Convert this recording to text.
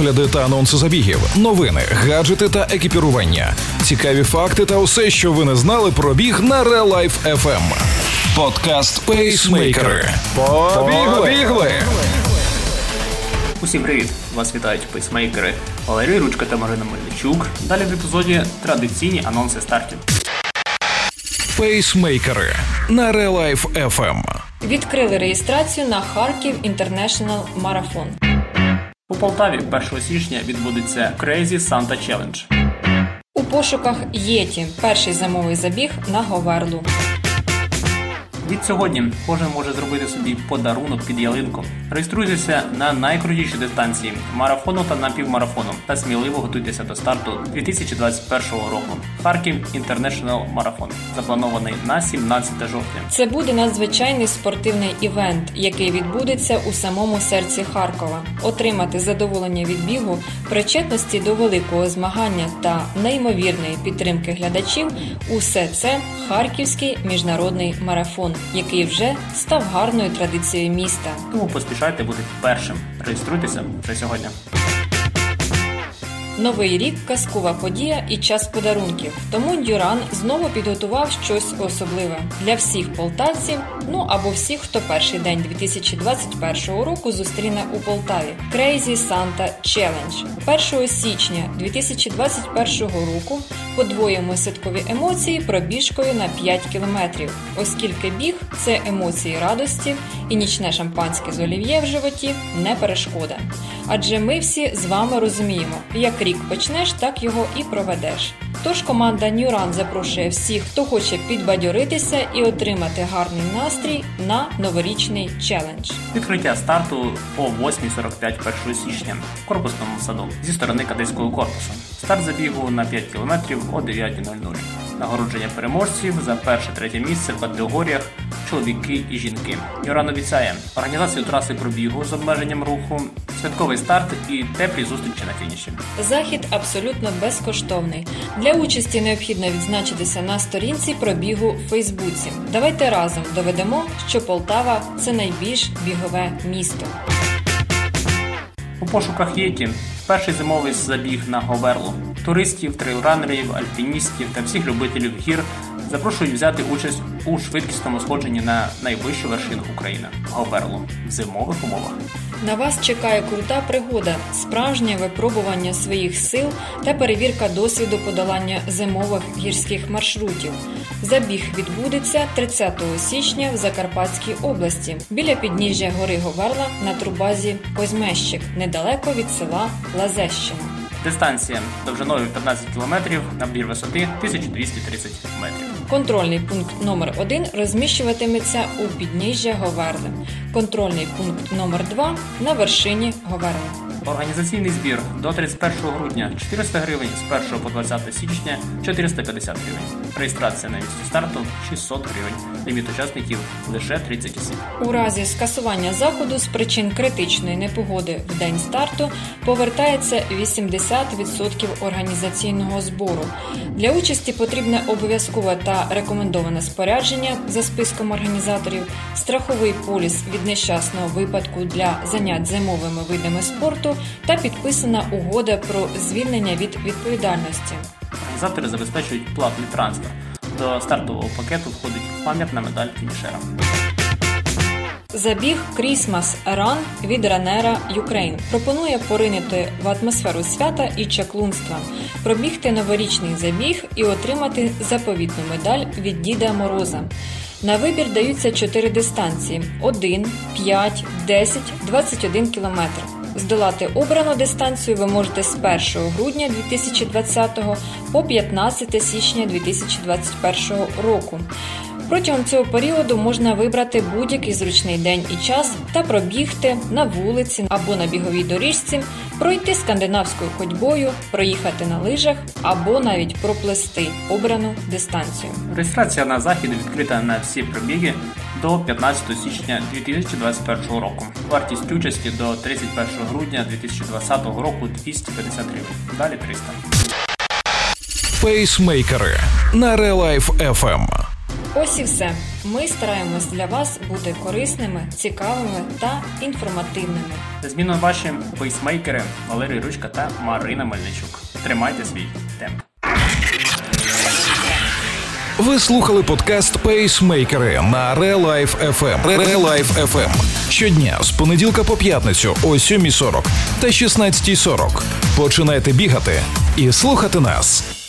огляди та анонси забігів, новини, гаджети та екіпірування, цікаві факти та усе, що ви не знали про біг на Real Life FM. Подкаст Пейсмейкери. Побігли! Усім привіт! Вас вітають пейсмейкери Валерій Ручка та Марина Мельничук. Далі в епізоді традиційні анонси стартів. Пейсмейкери на Real Life FM. Відкрили реєстрацію на Харків Інтернешнл Марафон. У Полтаві 1 січня відбудеться Crazy Santa Challenge. У пошуках Єті перший зимовий забіг на Говерлу. Від сьогодні кожен може зробити собі подарунок під ялинку. Реєструйтеся на найкрутіші дистанції марафону та напівмарафону та сміливо готуйтеся до старту 2021 року. Харків Інтернешнл Марафон запланований на 17 жовтня. Це буде надзвичайний спортивний івент, який відбудеться у самому серці Харкова. Отримати задоволення від бігу, причетності до великого змагання та неймовірної підтримки глядачів. Усе це Харківський міжнародний марафон, який вже став гарною традицією міста. Тому поспішайте бути першим. Реєструйтеся вже сьогодні. Новий рік казкова подія і час подарунків. Тому Дюран знову підготував щось особливе для всіх полтавців. Ну або всіх, хто перший день 2021 року зустріне у Полтаві. Crazy Santa Challenge. 1 січня 2021 року подвоїмо святкові емоції пробіжкою на 5 кілометрів, оскільки біг це емоції радості і нічне шампанське з олів'є в животі не перешкода. Адже ми всі з вами розуміємо, як рік почнеш, так його і проведеш. Тож команда Нюран запрошує всіх, хто хоче підбадьоритися і отримати гарний настрій на новорічний челендж. Відкриття старту о 8.45 1 січня в корпусному саду зі сторони кадетського корпусу. Старт забігу на 5 км о 9.00. Нагородження переможців за перше-третє місце в категоріях чоловіки і жінки. Юран обіцяє організацію траси пробігу з обмеженням руху, святковий старт і теплі зустрічі на фініші. Захід абсолютно безкоштовний. Для участі необхідно відзначитися на сторінці пробігу в Фейсбуці. Давайте разом доведемо, що Полтава це найбільш бігове місто. У пошуках Єті перший зимовий забіг на Говерлу. Туристів, трейлранерів, альпіністів та всіх любителів гір запрошують взяти участь у швидкісному сходженні на найвищу вершину України Говерлу в зимових умовах. На вас чекає крута пригода, справжнє випробування своїх сил та перевірка досвіду подолання зимових гірських маршрутів. Забіг відбудеться 30 січня в Закарпатській області біля підніжжя гори Говерла на трубазі Козьмещик, недалеко від села Лазещина. Дистанція довжиною 15 км, набір висоти 1230 метрів. Контрольний пункт номер 1 розміщуватиметься у підніжжя Говерли. Контрольний пункт номер 2 на вершині Говерли. Організаційний збір до 31 грудня 400 гривень, з 1 по 20 січня 450 гривень. Реєстрація на місці старту 600 гривень. Ліміт учасників лише 30 осіб. У разі скасування заходу з причин критичної непогоди в день старту повертається 80% організаційного збору. Для участі потрібне обов'язкове та рекомендоване спорядження за списком організаторів, страховий поліс від нещасного випадку для занять зимовими видами спорту та підписана угода про звільнення від відповідальності. Організатори забезпечують платний трансфер. До стартового пакету входить пам'ятна медаль фінішера. Забіг Christmas Run від Ранера Ukraine пропонує поринити в атмосферу свята і чаклунства, пробігти новорічний забіг і отримати заповітну медаль від Діда Мороза. На вибір даються чотири дистанції: 1, 5, 10, 21 км. Здолати обрану дистанцію ви можете з 1 грудня 2020 по 15 січня 2021 року. Протягом цього періоду можна вибрати будь-який зручний день і час та пробігти на вулиці або на біговій доріжці, пройти скандинавською ходьбою, проїхати на лижах або навіть проплести обрану дистанцію. Реєстрація на захід відкрита на всі пробіги до 15 січня 2021 року. Вартість участі до 31 грудня 2020 року 250 гривень. Далі 300. Пейсмейкери на Relife FM. Ось і все. Ми стараємось для вас бути корисними, цікавими та інформативними. Зміну ваші пейсмейкери Валерій Ручка та Марина Мельничук. Тримайте свій темп. Ви слухали подкаст Пейсмейкери на Relife FM. Relife FM. Щодня з понеділка по п'ятницю о 7.40 та 16.40. Починайте бігати і слухати нас.